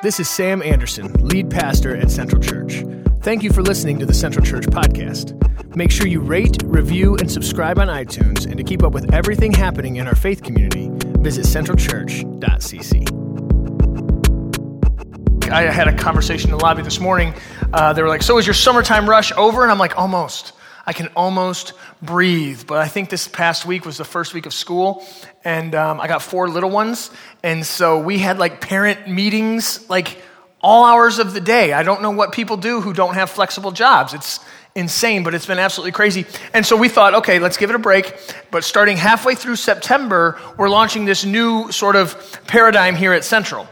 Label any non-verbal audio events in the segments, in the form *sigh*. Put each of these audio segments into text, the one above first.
This is Sam Anderson, lead pastor at Central Church. Thank you for listening to the Central Church podcast. Make sure you rate, review, and subscribe on iTunes. And to keep up with everything happening in our faith community, visit centralchurch.cc. I had a conversation in the lobby this morning. Uh, they were like, So is your summertime rush over? And I'm like, Almost. I can almost breathe. But I think this past week was the first week of school, and um, I got four little ones. And so we had like parent meetings, like all hours of the day. I don't know what people do who don't have flexible jobs. It's insane, but it's been absolutely crazy. And so we thought, okay, let's give it a break. But starting halfway through September, we're launching this new sort of paradigm here at Central.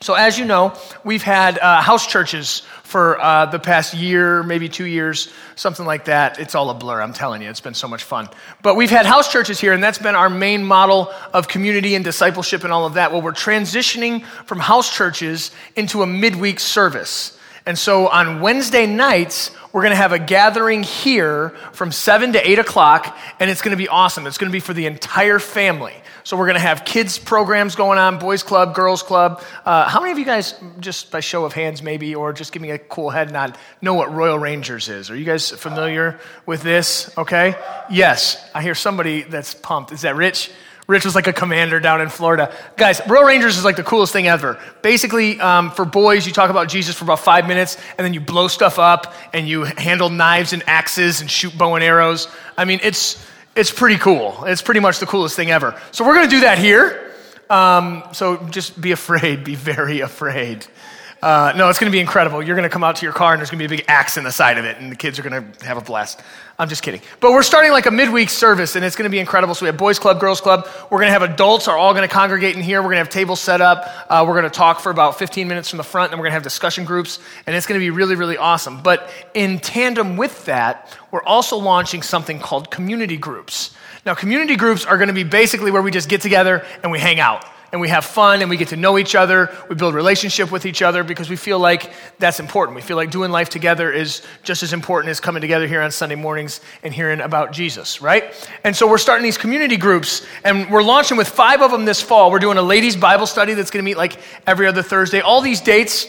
So, as you know, we've had uh, house churches for uh, the past year, maybe two years, something like that. It's all a blur, I'm telling you. It's been so much fun. But we've had house churches here, and that's been our main model of community and discipleship and all of that. Well, we're transitioning from house churches into a midweek service. And so on Wednesday nights, we're going to have a gathering here from 7 to 8 o'clock, and it's going to be awesome. It's going to be for the entire family. So we're going to have kids programs going on, boys club, girls club. Uh, how many of you guys, just by show of hands maybe, or just give me a cool head nod, know what Royal Rangers is? Are you guys familiar with this? Okay. Yes, I hear somebody that's pumped. Is that Rich? Rich was like a commander down in Florida. Guys, Royal Rangers is like the coolest thing ever. Basically, um, for boys, you talk about Jesus for about five minutes, and then you blow stuff up, and you handle knives and axes and shoot bow and arrows. I mean, it's it's pretty cool. It's pretty much the coolest thing ever. So we're going to do that here. Um, so just be afraid, be very afraid. Uh, no, it's going to be incredible. You're going to come out to your car and there's going to be a big axe in the side of it, and the kids are going to have a blast. I'm just kidding. But we're starting like a midweek service, and it's going to be incredible. So we have boys club, girls club. We're going to have adults are all going to congregate in here. We're going to have tables set up. Uh, we're going to talk for about 15 minutes from the front, and we're going to have discussion groups, and it's going to be really, really awesome. But in tandem with that, we're also launching something called community groups. Now, community groups are going to be basically where we just get together and we hang out and we have fun and we get to know each other. We build relationship with each other because we feel like that's important. We feel like doing life together is just as important as coming together here on Sunday mornings and hearing about Jesus, right? And so we're starting these community groups and we're launching with five of them this fall. We're doing a ladies' Bible study that's going to meet like every other Thursday. All these dates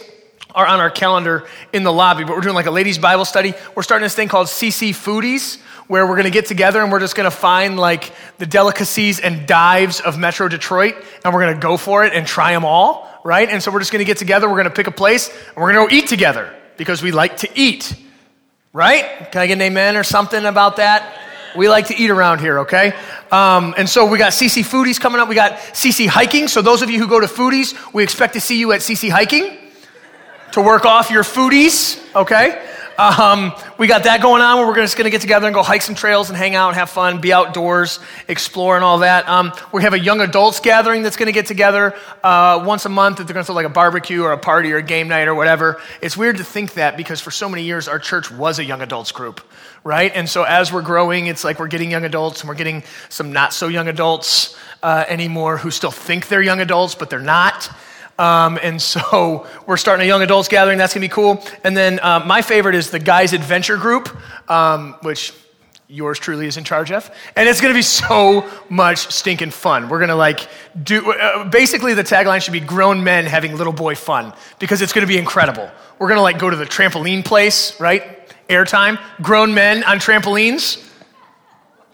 are on our calendar in the lobby, but we're doing like a ladies' Bible study. We're starting this thing called CC Foodies where we're going to get together and we're just going to find like the delicacies and dives of Metro Detroit and we're going to go for it and try them all, right? And so we're just going to get together, we're going to pick a place, and we're going to go eat together because we like to eat, right? Can I get an amen or something about that? We like to eat around here, okay? Um, and so we got CC Foodies coming up. We got CC Hiking. So those of you who go to Foodies, we expect to see you at CC Hiking to work off your foodies, okay? Um, we got that going on where we're just going to get together and go hike some trails and hang out and have fun, be outdoors, explore and all that. Um, we have a young adults gathering that's going to get together uh, once a month. That they're going to throw like a barbecue or a party or a game night or whatever. It's weird to think that because for so many years our church was a young adults group, right? And so as we're growing, it's like we're getting young adults and we're getting some not so young adults uh, anymore who still think they're young adults but they're not. Um, and so *laughs* we're starting a young adults gathering. That's going to be cool. And then uh, my favorite is the Guys Adventure Group, um, which yours truly is in charge of. And it's going to be so *laughs* much stinking fun. We're going to like do, uh, basically, the tagline should be grown men having little boy fun because it's going to be incredible. We're going to like go to the trampoline place, right? Airtime. Grown men on trampolines.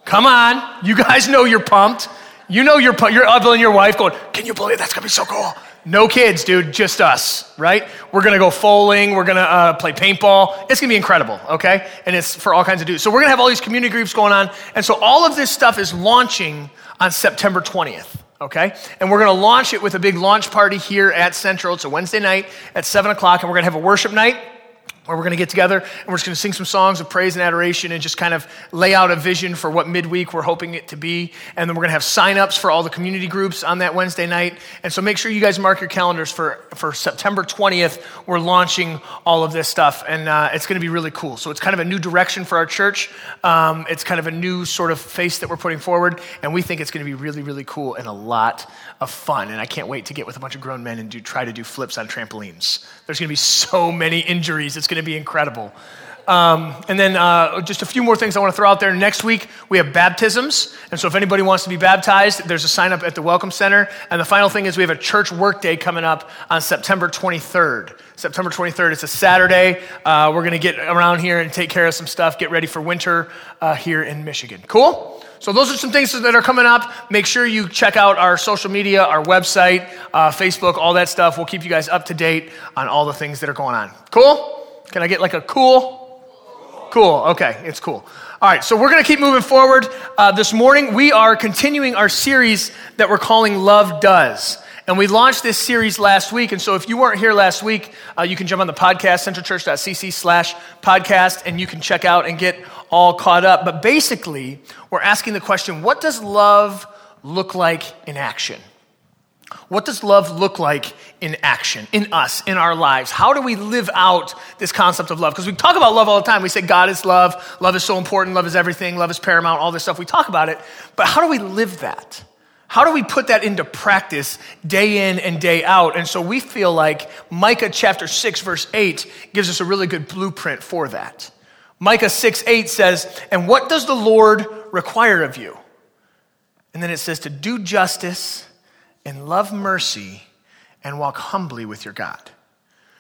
Come on. You guys know you're pumped. You know you're. You're your wife going, Can you believe that's going to be so cool? No kids, dude, just us, right? We're gonna go foaling, we're gonna uh, play paintball. It's gonna be incredible, okay? And it's for all kinds of dudes. So we're gonna have all these community groups going on. And so all of this stuff is launching on September 20th, okay? And we're gonna launch it with a big launch party here at Central. It's a Wednesday night at 7 o'clock, and we're gonna have a worship night where we're going to get together and we're just going to sing some songs of praise and adoration and just kind of lay out a vision for what midweek we're hoping it to be. And then we're going to have sign-ups for all the community groups on that Wednesday night. And so make sure you guys mark your calendars for, for September 20th. We're launching all of this stuff and uh, it's going to be really cool. So it's kind of a new direction for our church. Um, it's kind of a new sort of face that we're putting forward. And we think it's going to be really, really cool and a lot of fun. And I can't wait to get with a bunch of grown men and do, try to do flips on trampolines. There's going to be so many injuries. It's going to be incredible. Um, and then uh, just a few more things I want to throw out there. Next week, we have baptisms. And so if anybody wants to be baptized, there's a sign up at the Welcome Center. And the final thing is we have a church work day coming up on September 23rd. September 23rd, it's a Saturday. Uh, we're going to get around here and take care of some stuff, get ready for winter uh, here in Michigan. Cool? So, those are some things that are coming up. Make sure you check out our social media, our website, uh, Facebook, all that stuff. We'll keep you guys up to date on all the things that are going on. Cool? Can I get like a cool? Cool. Okay, it's cool. All right, so we're going to keep moving forward. Uh, this morning, we are continuing our series that we're calling Love Does. And we launched this series last week. And so if you weren't here last week, uh, you can jump on the podcast, centralchurch.cc slash podcast, and you can check out and get all caught up. But basically, we're asking the question what does love look like in action? What does love look like in action, in us, in our lives? How do we live out this concept of love? Because we talk about love all the time. We say God is love, love is so important, love is everything, love is paramount, all this stuff. We talk about it. But how do we live that? How do we put that into practice day in and day out? And so we feel like Micah chapter 6, verse 8 gives us a really good blueprint for that. Micah 6 8 says, And what does the Lord require of you? And then it says, To do justice and love mercy and walk humbly with your God.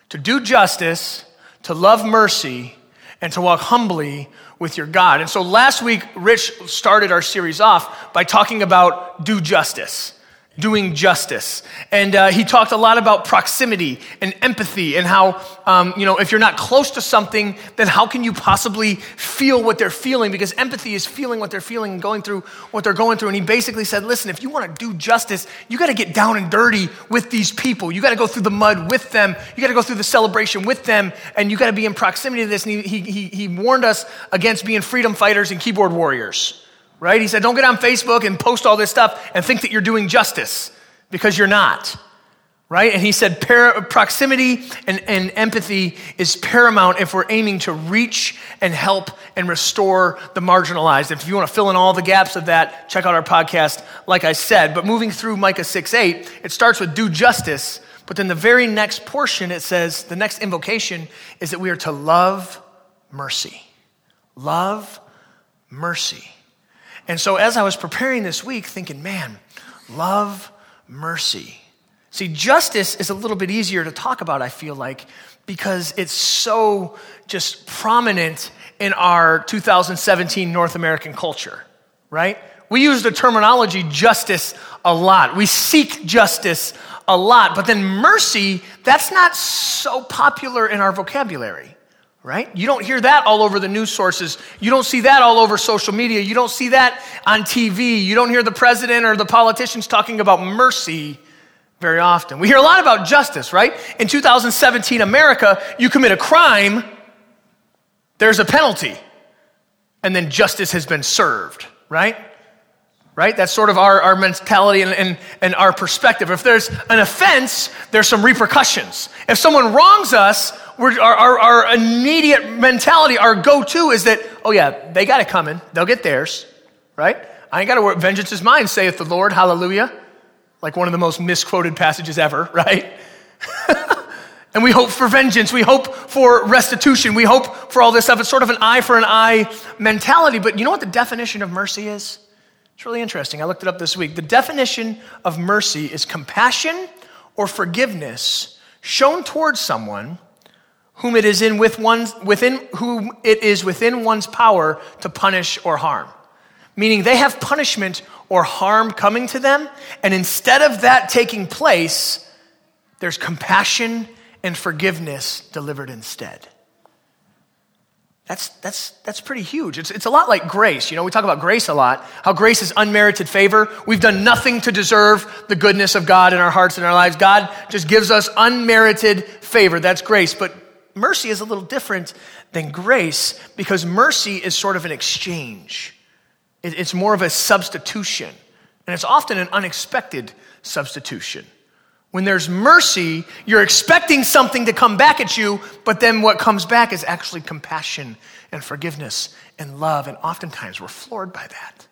To do justice, to love mercy, and to walk humbly with your God. And so last week, Rich started our series off by talking about do justice doing justice. And uh, he talked a lot about proximity and empathy and how, um, you know, if you're not close to something, then how can you possibly feel what they're feeling? Because empathy is feeling what they're feeling and going through what they're going through. And he basically said, listen, if you want to do justice, you got to get down and dirty with these people. You got to go through the mud with them. You got to go through the celebration with them. And you got to be in proximity to this. And he, he, he warned us against being freedom fighters and keyboard warriors right? He said, don't get on Facebook and post all this stuff and think that you're doing justice because you're not, right? And he said, proximity and, and empathy is paramount if we're aiming to reach and help and restore the marginalized. If you want to fill in all the gaps of that, check out our podcast, like I said. But moving through Micah 6 8, it starts with do justice. But then the very next portion, it says, the next invocation is that we are to love mercy. Love mercy. And so as I was preparing this week, thinking, man, love, mercy. See, justice is a little bit easier to talk about, I feel like, because it's so just prominent in our 2017 North American culture, right? We use the terminology justice a lot. We seek justice a lot. But then mercy, that's not so popular in our vocabulary right? You don't hear that all over the news sources. You don't see that all over social media. You don't see that on TV. You don't hear the president or the politicians talking about mercy very often. We hear a lot about justice, right? In 2017 America, you commit a crime, there's a penalty, and then justice has been served, right? right? That's sort of our, our mentality and, and, and our perspective. If there's an offense, there's some repercussions. If someone wrongs us, our, our, our immediate mentality, our go to is that, oh yeah, they got it coming. They'll get theirs, right? I ain't got to work. Vengeance is mine, saith the Lord. Hallelujah. Like one of the most misquoted passages ever, *laughs* right? and we hope for vengeance. We hope for restitution. We hope for all this stuff. It's sort of an eye for an eye mentality. But you know what the definition of mercy is? It's really interesting. I looked it up this week. The definition of mercy is compassion or forgiveness shown towards someone whom it is in with one's, within whom it is within one's power to punish or harm. Meaning they have punishment or harm coming to them, and instead of that taking place, there's compassion and forgiveness delivered instead. That's, that's, that's pretty huge. It's, it's a lot like grace. You know, we talk about grace a lot, how grace is unmerited favor. We've done nothing to deserve the goodness of God in our hearts and our lives. God just gives us unmerited favor. That's grace. But mercy is a little different than grace because mercy is sort of an exchange, it's more of a substitution. And it's often an unexpected substitution. When there's mercy, you're expecting something to come back at you, but then what comes back is actually compassion and forgiveness and love. And oftentimes we're floored by that.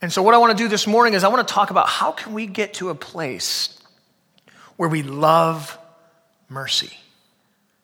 And so, what I want to do this morning is I want to talk about how can we get to a place where we love mercy.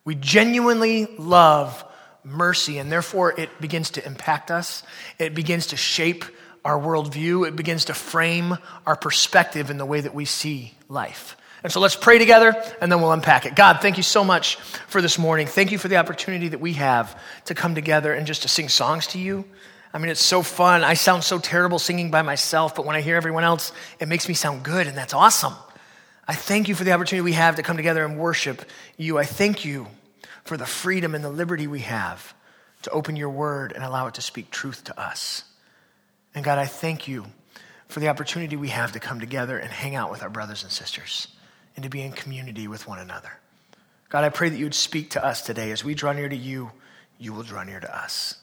We genuinely love mercy, and therefore it begins to impact us. It begins to shape our worldview. It begins to frame our perspective in the way that we see life. And so let's pray together and then we'll unpack it. God, thank you so much for this morning. Thank you for the opportunity that we have to come together and just to sing songs to you. I mean, it's so fun. I sound so terrible singing by myself, but when I hear everyone else, it makes me sound good, and that's awesome. I thank you for the opportunity we have to come together and worship you. I thank you for the freedom and the liberty we have to open your word and allow it to speak truth to us. And God, I thank you for the opportunity we have to come together and hang out with our brothers and sisters and to be in community with one another. God, I pray that you would speak to us today. As we draw near to you, you will draw near to us.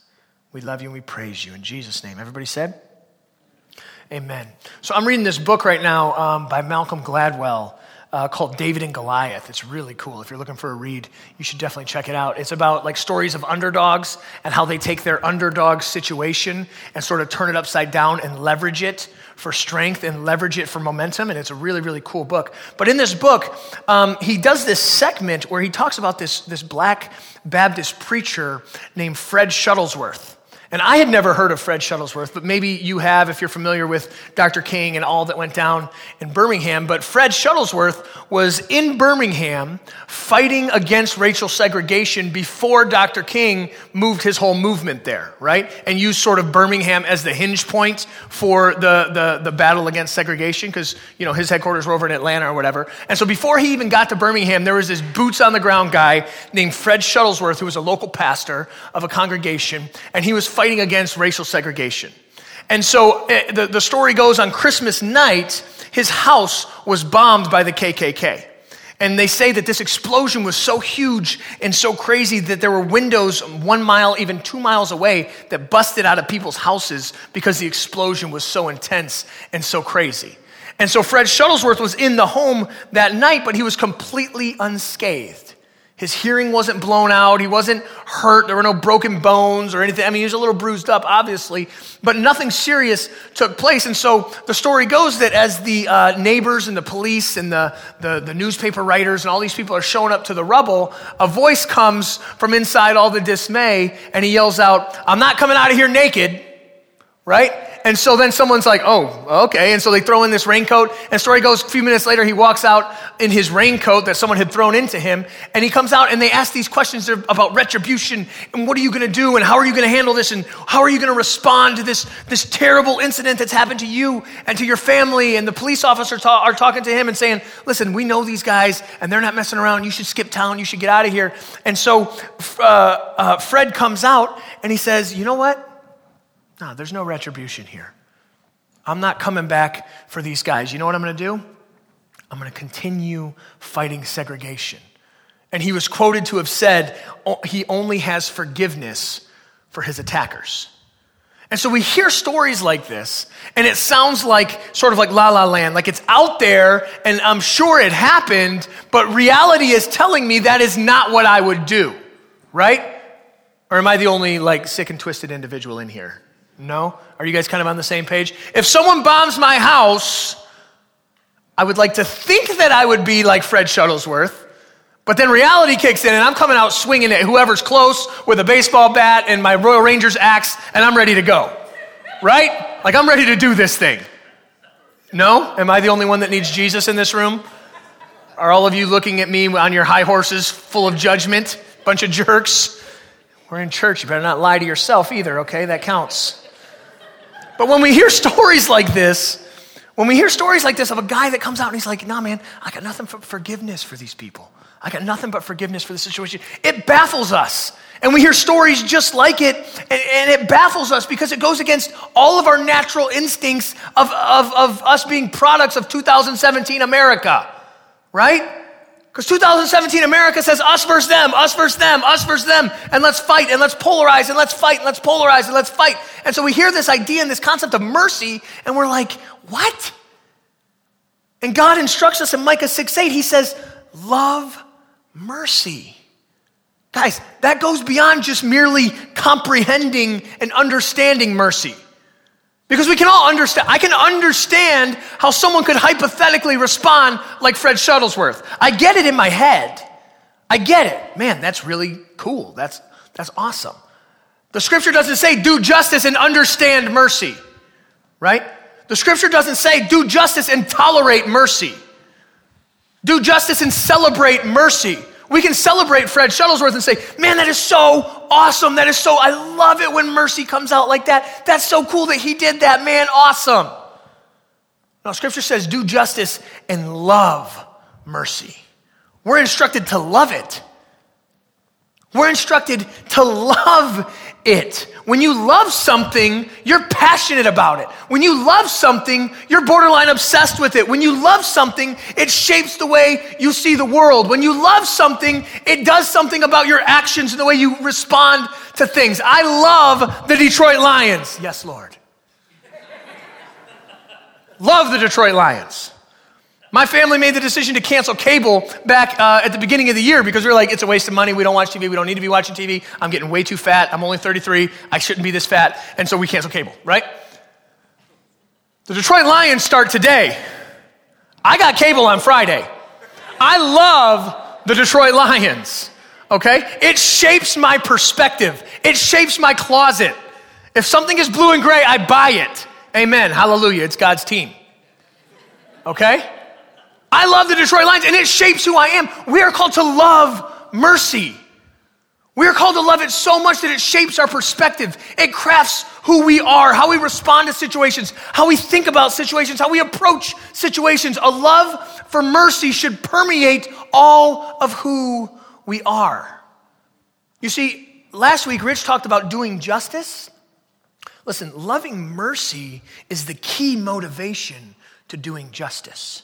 We love you and we praise you. In Jesus' name. Everybody said? Amen. So I'm reading this book right now um, by Malcolm Gladwell uh, called David and Goliath. It's really cool. If you're looking for a read, you should definitely check it out. It's about like stories of underdogs and how they take their underdog situation and sort of turn it upside down and leverage it for strength and leverage it for momentum. And it's a really, really cool book. But in this book, um, he does this segment where he talks about this, this black Baptist preacher named Fred Shuttlesworth. And I had never heard of Fred Shuttlesworth, but maybe you have if you're familiar with Dr. King and all that went down in Birmingham. But Fred Shuttlesworth was in Birmingham fighting against racial segregation before Dr. King moved his whole movement there, right? And used sort of Birmingham as the hinge point for the, the, the battle against segregation because, you know, his headquarters were over in Atlanta or whatever. And so before he even got to Birmingham, there was this boots on the ground guy named Fred Shuttlesworth who was a local pastor of a congregation, and he was fighting against racial segregation. And so uh, the, the story goes on Christmas night, his house was bombed by the KKK. And they say that this explosion was so huge and so crazy that there were windows one mile, even two miles away, that busted out of people's houses because the explosion was so intense and so crazy. And so Fred Shuttlesworth was in the home that night, but he was completely unscathed. His hearing wasn't blown out. He wasn't hurt. There were no broken bones or anything. I mean, he was a little bruised up, obviously, but nothing serious took place. And so the story goes that as the uh, neighbors and the police and the, the, the newspaper writers and all these people are showing up to the rubble, a voice comes from inside all the dismay and he yells out, I'm not coming out of here naked, right? And so then someone's like, oh, okay. And so they throw in this raincoat. And story goes, a few minutes later, he walks out in his raincoat that someone had thrown into him. And he comes out and they ask these questions about retribution and what are you going to do and how are you going to handle this and how are you going to respond to this, this terrible incident that's happened to you and to your family. And the police officers ta- are talking to him and saying, listen, we know these guys and they're not messing around. You should skip town. You should get out of here. And so uh, uh, Fred comes out and he says, you know what? No, there's no retribution here. I'm not coming back for these guys. You know what I'm going to do? I'm going to continue fighting segregation. And he was quoted to have said, he only has forgiveness for his attackers. And so we hear stories like this, and it sounds like sort of like La La Land, like it's out there, and I'm sure it happened, but reality is telling me that is not what I would do, right? Or am I the only like sick and twisted individual in here? No? Are you guys kind of on the same page? If someone bombs my house, I would like to think that I would be like Fred Shuttlesworth, but then reality kicks in and I'm coming out swinging at whoever's close with a baseball bat and my Royal Rangers axe and I'm ready to go. Right? Like I'm ready to do this thing. No? Am I the only one that needs Jesus in this room? Are all of you looking at me on your high horses full of judgment? Bunch of jerks? We're in church. You better not lie to yourself either, okay? That counts. But when we hear stories like this, when we hear stories like this of a guy that comes out and he's like, nah, man, I got nothing but forgiveness for these people. I got nothing but forgiveness for the situation. It baffles us. And we hear stories just like it, and, and, it baffles us because it goes against all of our natural instincts of, of, of us being products of 2017 America, right? Because 2017 America says us versus them, us versus them, us versus them, and let's fight and let's polarize and let's fight and let's polarize and let's fight. And so we hear this idea and this concept of mercy, and we're like, what? And God instructs us in Micah 6 8, He says, love mercy. Guys, that goes beyond just merely comprehending and understanding mercy. Because we can all understand, I can understand how someone could hypothetically respond like Fred Shuttlesworth. I get it in my head. I get it. Man, that's really cool. That's, That's awesome. The scripture doesn't say do justice and understand mercy, right? The scripture doesn't say do justice and tolerate mercy. Do justice and celebrate mercy. We can celebrate Fred Shuttlesworth and say, man, that is so awesome. That is so, I love it when mercy comes out like that. That's so cool that he did that, man. Awesome. Now, scripture says, do justice and love mercy. We're instructed to love it. We're instructed to love it. When you love something, you're passionate about it. When you love something, you're borderline obsessed with it. When you love something, it shapes the way you see the world. When you love something, it does something about your actions and the way you respond to things. I love the Detroit Lions. Yes, Lord. love the Detroit Lions. My family made the decision to cancel cable back uh, at the beginning of the year because we were like, it's a waste of money. We don't watch TV. We don't need to be watching TV. I'm getting way too fat. I'm only 33. I shouldn't be this fat. And so we cancel cable, right? The Detroit Lions start today. I got cable on Friday. I love the Detroit Lions, okay? It shapes my perspective, it shapes my closet. If something is blue and gray, I buy it. Amen. Hallelujah. It's God's team. Okay? I love the Detroit Lions and it shapes who I am. We are called to love mercy. We are called to love it so much that it shapes our perspective. It crafts who we are, how we respond to situations, how we think about situations, how we approach situations. A love for mercy should permeate all of who we are. You see, last week Rich talked about doing justice. Listen, loving mercy is the key motivation to doing justice.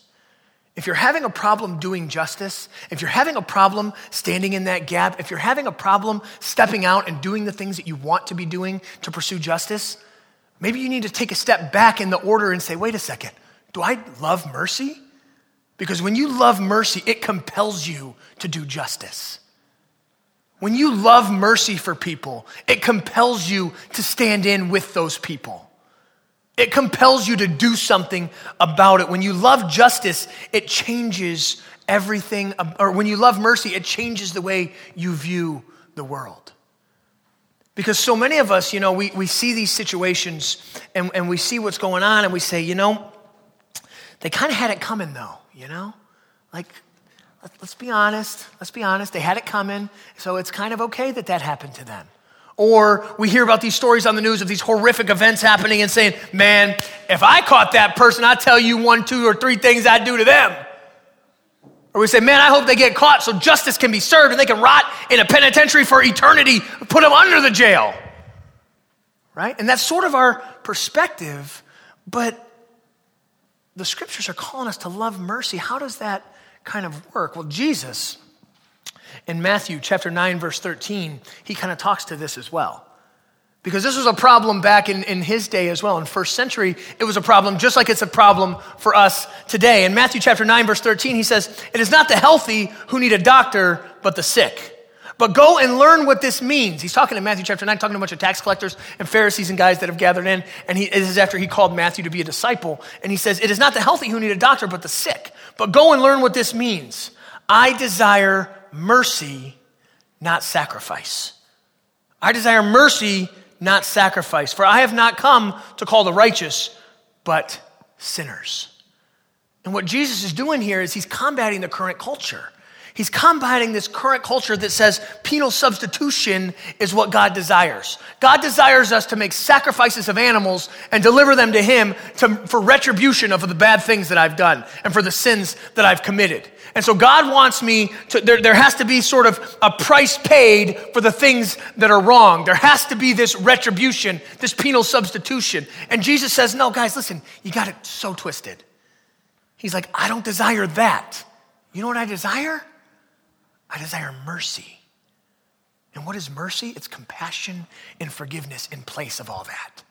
If you're having a problem doing justice, if you're having a problem standing in that gap, if you're having a problem stepping out and doing the things that you want to be doing to pursue justice, maybe you need to take a step back in the order and say, wait a second, do I love mercy? Because when you love mercy, it compels you to do justice. When you love mercy for people, it compels you to stand in with those people. It compels you to do something about it. When you love justice, it changes everything, or when you love mercy, it changes the way you view the world. Because so many of us, you know, we, we see these situations and, and we see what's going on and we say, you know, they kind of had it coming though, you know? Like, let's be honest, let's be honest, they had it coming, so it's kind of okay that that happened to them. Or we hear about these stories on the news of these horrific events happening and saying, man, if I caught that person, I'd tell you one, two, or three things I'd do to them. Or we say, man, I hope they get caught so justice can be served and they can rot in a penitentiary for eternity, put them under the jail. Right? And that's sort of our perspective, but the scriptures are calling us to love mercy. How does that kind of work? Well, Jesus in Matthew chapter 9, verse 13, he kind of talks to this as well. Because this was a problem back in, in his day as well. In first century, it was a problem just like it's a problem for us today. In Matthew chapter 9, verse 13, he says, It is not the healthy who need a doctor, but the sick. But go and learn what this means. He's talking in Matthew chapter 9, talking to a bunch of tax collectors and Pharisees and guys that have gathered in. And he, this is after he called Matthew to be a disciple. And he says, It is not the healthy who need a doctor, but the sick. But go and learn what this means. I desire mercy, not sacrifice. I desire mercy, not sacrifice. For I have not come to call the righteous, but sinners. And what Jesus is doing here is he's combating the current culture. He's combating this current culture that says penal substitution is what God desires. God desires us to make sacrifices of animals and deliver them to Him to, for retribution of the bad things that I've done and for the sins that I've committed. And so God wants me to, there, there has to be sort of a price paid for the things that are wrong. There has to be this retribution, this penal substitution. And Jesus says, No, guys, listen, you got it so twisted. He's like, I don't desire that. You know what I desire? I desire mercy. And what is mercy? It's compassion and forgiveness in place of all that.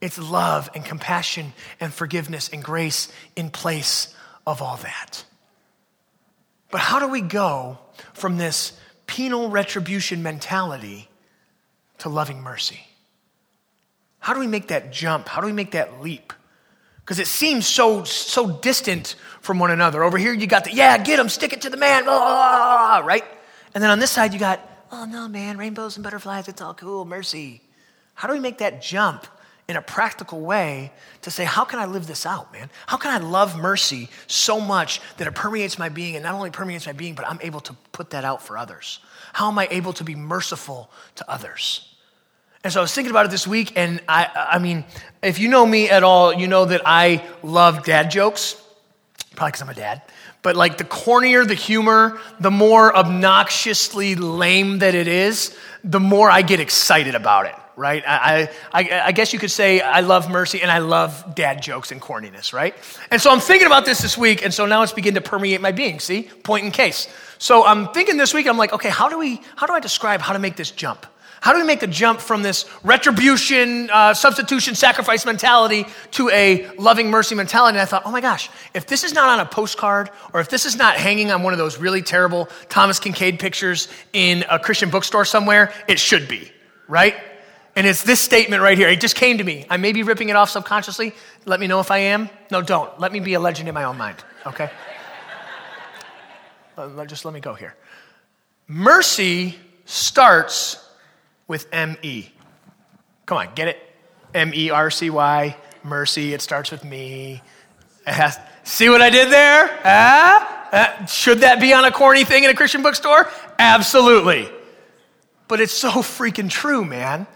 It's love and compassion and forgiveness and grace in place of all that. But how do we go from this penal retribution mentality to loving mercy? How do we make that jump? How do we make that leap? Because it seems so, so distant from one another. Over here, you got the, yeah, get him, stick it to the man, blah, blah, blah, right? And then on this side, you got oh no, man, rainbows and butterflies, it's all cool, mercy. How do we make that jump in a practical way to say, how can I live this out, man? How can I love mercy so much that it permeates my being and not only permeates my being, but I'm able to put that out for others? How am I able to be merciful to others? And so I was thinking about it this week, and I, I mean, if you know me at all, you know that I love dad jokes, probably because I'm a dad. But like the cornier the humor, the more obnoxiously lame that it is, the more I get excited about it right? I, I, I, guess you could say I love mercy and I love dad jokes and corniness, right? And so I'm thinking about this this week, and so now it's beginning to permeate my being. See, point in case. So I'm thinking this week, I'm like, okay, how do we, how do I describe how to make this jump? How do we make the jump from this retribution, uh, substitution, sacrifice mentality to a loving mercy mentality? And I thought, oh my gosh, if this is not on a postcard or if this is not hanging on one of those really terrible Thomas Kinkade pictures in a Christian bookstore somewhere, it should be, right? And it's this statement right here. It just came to me. I may be ripping it off subconsciously. Let me know if I am. No, don't. Let me be a legend in my own mind, okay? just let me go here. Mercy starts with M E. Come on, get it? M E R C Y, mercy. It starts with me. See what I did there? Uh, should that be on a corny thing in a Christian bookstore? Absolutely. But it's so freaking true, man.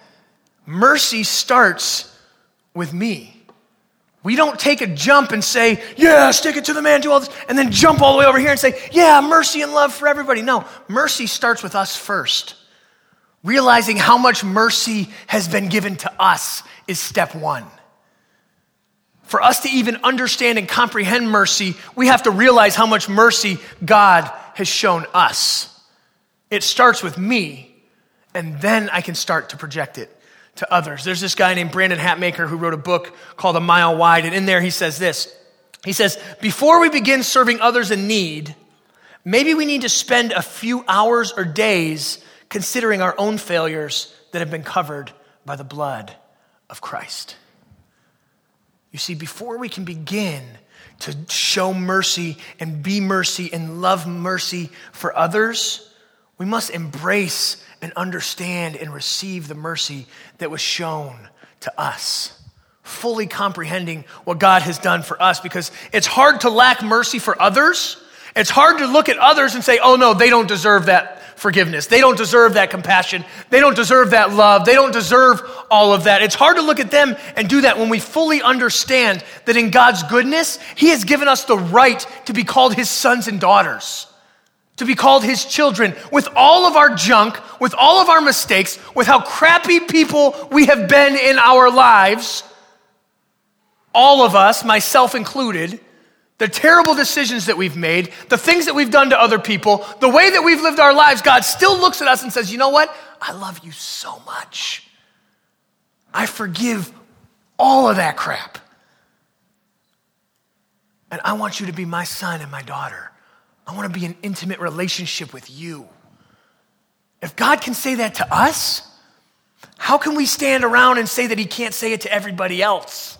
Mercy starts with me. We don't take a jump and say, yeah, stick it to the man, do all this, and then jump all the way over here and say, yeah, mercy and love for everybody. No, mercy starts with us first. Realizing how much mercy has been given to us is step one. For us to even understand and comprehend mercy, we have to realize how much mercy God has shown us. It starts with me, and then I can start to project it to others. There's this guy named Brandon Hatmaker who wrote a book called A Mile Wide, and in there he says this. He says, Before we begin serving others in need, maybe we need to spend a few hours or days considering our own failures that have been covered by the blood of Christ. You see, before we can begin to show mercy and be mercy and love mercy for others, we must embrace and understand and receive the mercy that was shown to us. Fully comprehending what God has done for us because it's hard to lack mercy for others. It's hard to look at others and say, oh no, they don't deserve that forgiveness. They don't deserve that compassion. They don't deserve that love. They don't deserve all of that. It's hard to look at them and do that when we fully understand that in God's goodness, He has given us the right to be called His sons and daughters to be called his children with all of our junk, with all of our mistakes, with how crappy people we have been in our lives. All of us, myself included, the terrible decisions that we've made, the things that we've done to other people, the way that we've lived our lives, God still looks at us and says, You know what? I love you so much. I forgive all of that crap. And I want you to be my son and my daughter. I want to be in intimate relationship with you. If God can say that to us, how can we stand around and say that He can't say it to everybody else?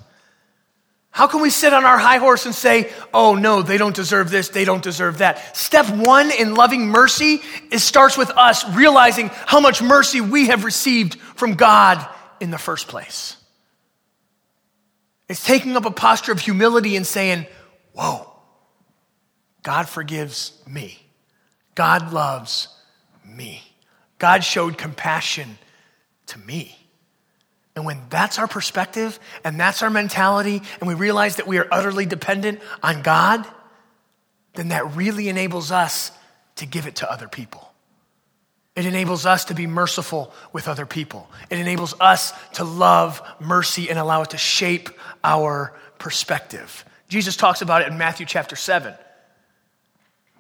How can we sit on our high horse and say, oh no, they don't deserve this, they don't deserve that? Step one in loving mercy it starts with us realizing how much mercy we have received from God in the first place. It's taking up a posture of humility and saying, whoa, God forgives me. God loves me. God showed compassion to me. And when that's our perspective and that's our mentality, and we realize that we are utterly dependent on God, then that really enables us to give it to other people. It enables us to be merciful with other people. It enables us to love mercy and allow it to shape our perspective. Jesus talks about it in Matthew chapter 7.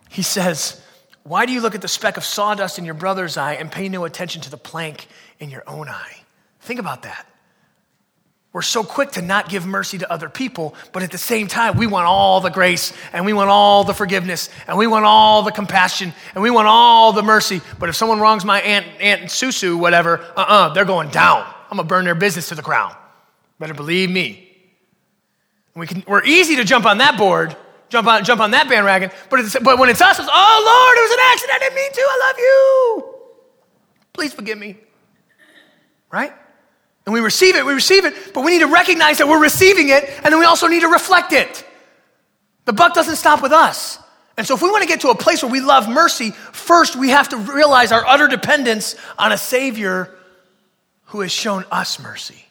He says, Why do you look at the speck of sawdust in your brother's eye and pay no attention to the plank in your own eye? Think about that. We're so quick to not give mercy to other people, but at the same time, we want all the grace and we want all the forgiveness and we want all the compassion and we want all the mercy. But if someone wrongs my aunt, aunt Susu, whatever, uh uh-uh, uh, they are going down. I'm gonna burn their business to the ground. Better believe me. We can, we're easy to jump on that board jump on, jump on that bandwagon. But, but when it's us, it's, oh, Lord, it was an accident. I didn't mean to. I love you. Please forgive me. Right? And we receive it, we receive it, but we need to recognize that we're receiving it, and then we also need to reflect it. The buck doesn't stop with us. And so, if we want to get to a place where we love mercy, first we have to realize our utter dependence on a Savior who has shown us mercy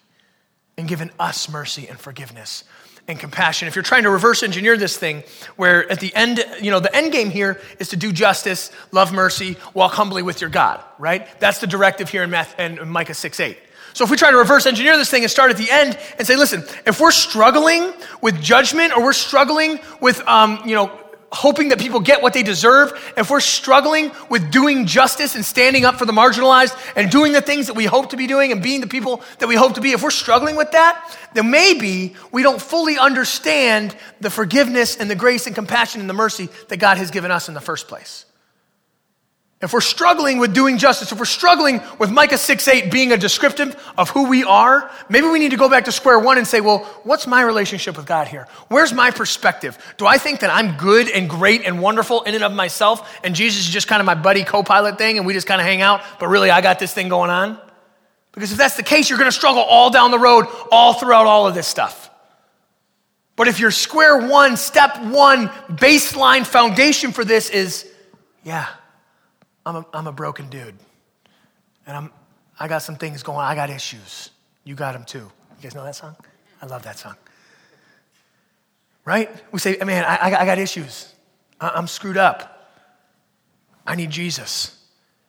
and given us mercy and forgiveness and compassion. If you're trying to reverse engineer this thing, where at the end, you know, the end game here is to do justice, love mercy, walk humbly with your God, right? That's the directive here in, Math, in Micah 6 8. So if we try to reverse engineer this thing and start at the end and say, listen, if we're struggling with judgment or we're struggling with, um, you know, hoping that people get what they deserve, if we're struggling with doing justice and standing up for the marginalized and doing the things that we hope to be doing and being the people that we hope to be, if we're struggling with that, then maybe we don't fully understand the forgiveness and the grace and compassion and the mercy that God has given us in the first place. If we're struggling with doing justice, if we're struggling with Micah 6 8 being a descriptive of who we are, maybe we need to go back to square one and say, well, what's my relationship with God here? Where's my perspective? Do I think that I'm good and great and wonderful in and of myself, and Jesus is just kind of my buddy co pilot thing, and we just kind of hang out, but really I got this thing going on? Because if that's the case, you're going to struggle all down the road, all throughout all of this stuff. But if your square one, step one, baseline foundation for this is, yeah, I'm a, I'm a broken dude. And I'm, I got some things going I got issues. You got them too. You guys know that song? I love that song. Right? We say, man, I, I got issues. I'm screwed up. I need Jesus.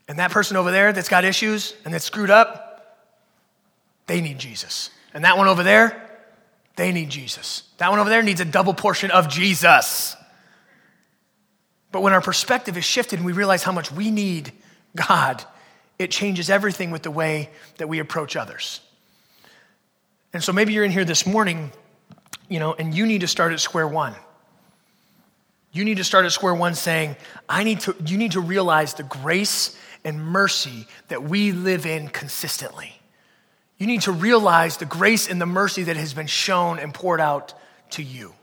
And that person over there that's got issues and that's screwed up, they need Jesus. And that one over there, they need Jesus. That one over there needs a double portion of Jesus. But when our perspective is shifted and we realize how much we need God, it changes everything with the way that we approach others. And so maybe you're in here this morning, you know, and you need to start at square one. You need to start at square one saying, I need to, you need to realize the grace and mercy that we live in consistently. You need to realize the grace and the mercy that has been shown and poured out to you.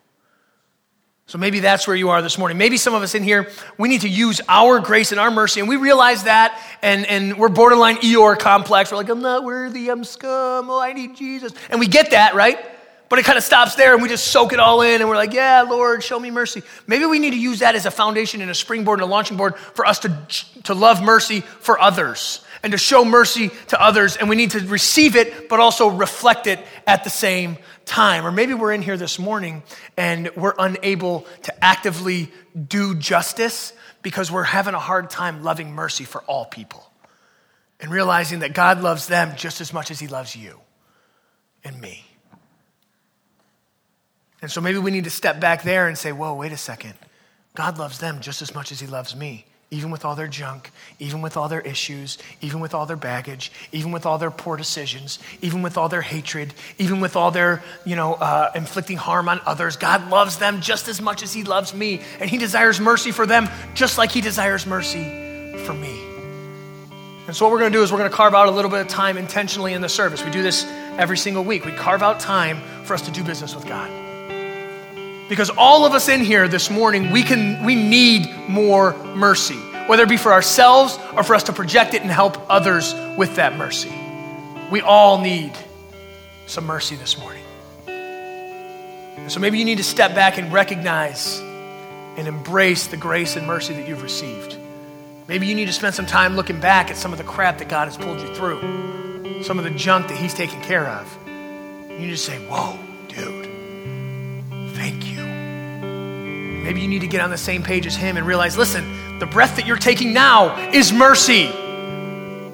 So maybe that's where you are this morning. Maybe some of us in here, we need to use our grace and our mercy, and we realize that, and, and we're borderline Eeyore complex. We're like, I'm not worthy, I'm scum, oh, I need Jesus. And we get that, right? But it kind of stops there, and we just soak it all in, and we're like, yeah, Lord, show me mercy. Maybe we need to use that as a foundation and a springboard and a launching board for us to, to love mercy for others and to show mercy to others, and we need to receive it, but also reflect it at the same time. Or maybe we're in here this morning and we're unable to actively do justice because we're having a hard time loving mercy for all people and realizing that God loves them just as much as He loves you and me. And so maybe we need to step back there and say, whoa, wait a second. God loves them just as much as He loves me even with all their junk, even with all their issues, even with all their baggage, even with all their poor decisions, even with all their hatred, even with all their, you know, uh, inflicting harm on others. God loves them just as much as He loves me, and He desires mercy for them just like He desires mercy for me. And so, what we're going to do is we're going to carve out a little bit of time intentionally in the service. We do this every single week. We carve out time for us to do business with God because all of us in here this morning we can we need more mercy. Whether it be for ourselves or for us to project it and help others with that mercy. We all need some mercy this morning. So maybe you need to step back and recognize and embrace the grace and mercy that you've received. Maybe you need to spend some time looking back at some of the crap that god has pulled you through. Some of the junk that he's taken care of. You just say whoa dude. Thank you Maybe you need to get on the same page as him and realize listen, the breath that you're taking now is mercy.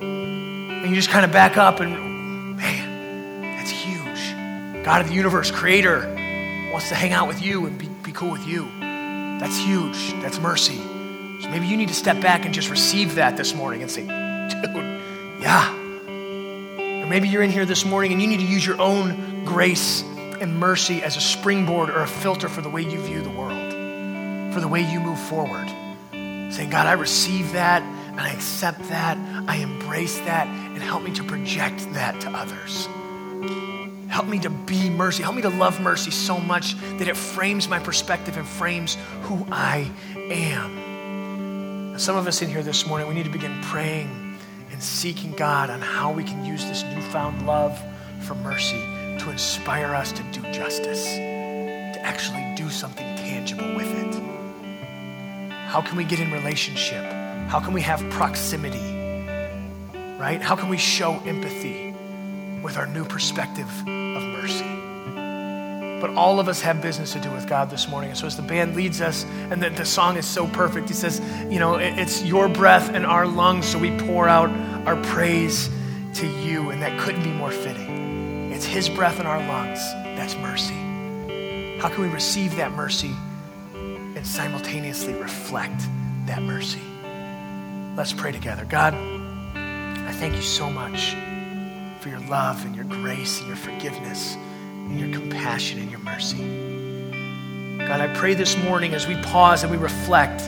And you just kind of back up and, man, that's huge. God of the universe, creator, wants to hang out with you and be, be cool with you. That's huge. That's mercy. So maybe you need to step back and just receive that this morning and say, dude, yeah. Or maybe you're in here this morning and you need to use your own grace and mercy as a springboard or a filter for the way you view the world for the way you move forward. Saying, God, I receive that and I accept that. I embrace that and help me to project that to others. Help me to be mercy. Help me to love mercy so much that it frames my perspective and frames who I am. Some of us in here this morning, we need to begin praying and seeking God on how we can use this newfound love for mercy to inspire us to do justice, to actually do something tangible with it. How can we get in relationship? How can we have proximity? Right? How can we show empathy with our new perspective of mercy? But all of us have business to do with God this morning. And so as the band leads us, and the, the song is so perfect, he says, you know, it, it's your breath and our lungs, so we pour out our praise to you. And that couldn't be more fitting. It's his breath in our lungs. That's mercy. How can we receive that mercy and simultaneously reflect that mercy? Let's pray together. God, I thank you so much for your love and your grace and your forgiveness and your compassion and your mercy. God, I pray this morning as we pause and we reflect,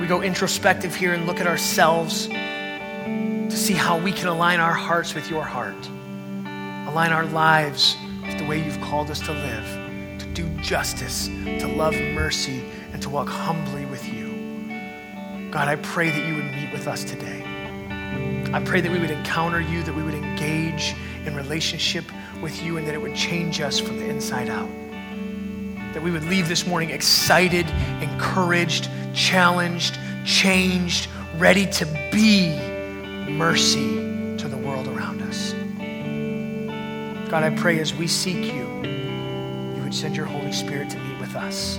we go introspective here and look at ourselves to see how we can align our hearts with your heart, align our lives with the way you've called us to live, to do justice, to love mercy, and to walk humbly with you. God, I pray that you would meet with us today. I pray that we would encounter you, that we would engage in relationship with you, and that it would change us from the inside out. That we would leave this morning excited, encouraged, challenged, changed, ready to be mercy to the world around us. God, I pray as we seek you, you would send your Holy Spirit to meet with us.